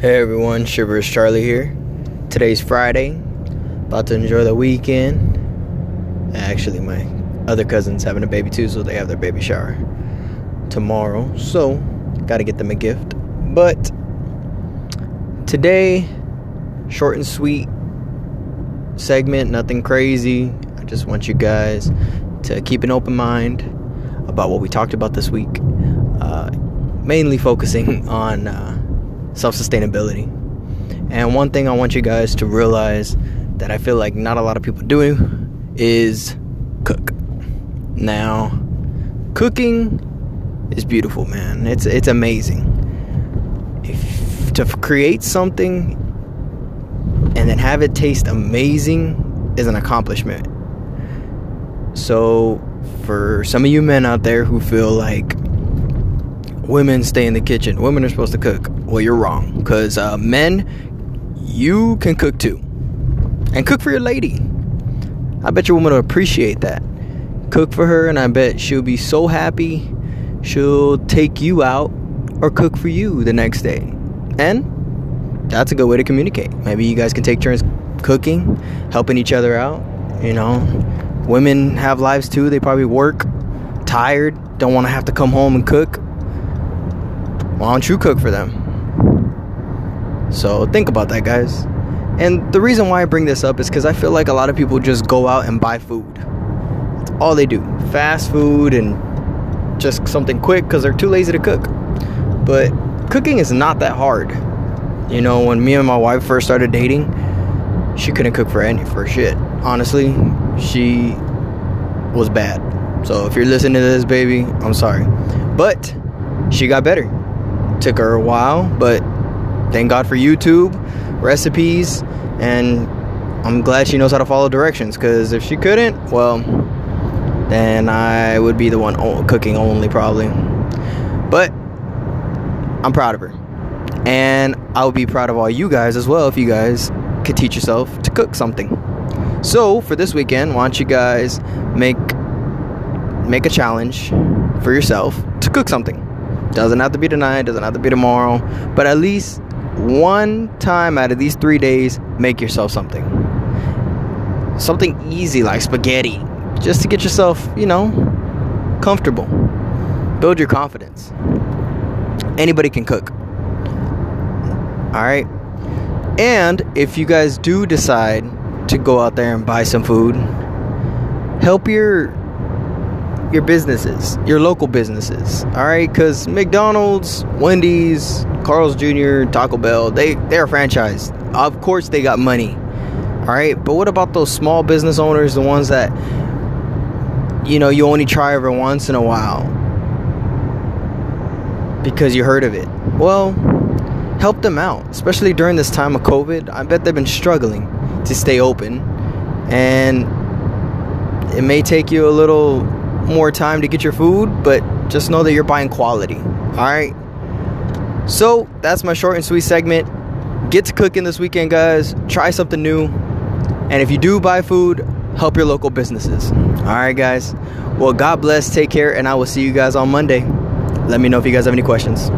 Hey everyone, Shivers Charlie here. Today's Friday. About to enjoy the weekend. Actually, my other cousin's having a baby too, so they have their baby shower tomorrow. So, gotta get them a gift. But today, short and sweet segment, nothing crazy. I just want you guys to keep an open mind about what we talked about this week. Uh, mainly focusing on uh, self sustainability. And one thing I want you guys to realize that I feel like not a lot of people do is cook. Now, cooking is beautiful, man. It's it's amazing. If to create something and then have it taste amazing is an accomplishment. So, for some of you men out there who feel like women stay in the kitchen, women are supposed to cook, well, you're wrong. Because uh, men, you can cook too. And cook for your lady. I bet your woman will appreciate that. Cook for her, and I bet she'll be so happy she'll take you out or cook for you the next day. And that's a good way to communicate. Maybe you guys can take turns cooking, helping each other out. You know, women have lives too. They probably work tired, don't want to have to come home and cook. Why don't you cook for them? So think about that, guys. And the reason why I bring this up is because I feel like a lot of people just go out and buy food. That's all they do fast food and just something quick because they're too lazy to cook. But cooking is not that hard. You know, when me and my wife first started dating, she couldn't cook for any for shit. Honestly, she was bad. So if you're listening to this, baby, I'm sorry. But she got better. Took her a while, but thank God for YouTube, recipes, and I'm glad she knows how to follow directions. Because if she couldn't, well, then I would be the one cooking only, probably. But I'm proud of her. And I would be proud of all you guys as well if you guys could teach yourself to cook something. So for this weekend, why don't you guys make make a challenge for yourself to cook something. Doesn't have to be tonight, doesn't have to be tomorrow, but at least one time out of these three days, make yourself something. Something easy like spaghetti, just to get yourself, you know, comfortable. Build your confidence. Anybody can cook. All right. And if you guys do decide to go out there and buy some food, help your your businesses, your local businesses. All right, because McDonald's, Wendy's, Carl's Jr., Taco Bell, they they're a franchise. Of course, they got money. All right, but what about those small business owners, the ones that you know you only try every once in a while because you heard of it? Well, help them out, especially during this time of COVID. I bet they've been struggling to stay open, and it may take you a little more time to get your food, but just know that you're buying quality. All right. So that's my short and sweet segment. Get to cooking this weekend, guys. Try something new. And if you do buy food, help your local businesses. All right, guys. Well, God bless. Take care. And I will see you guys on Monday. Let me know if you guys have any questions.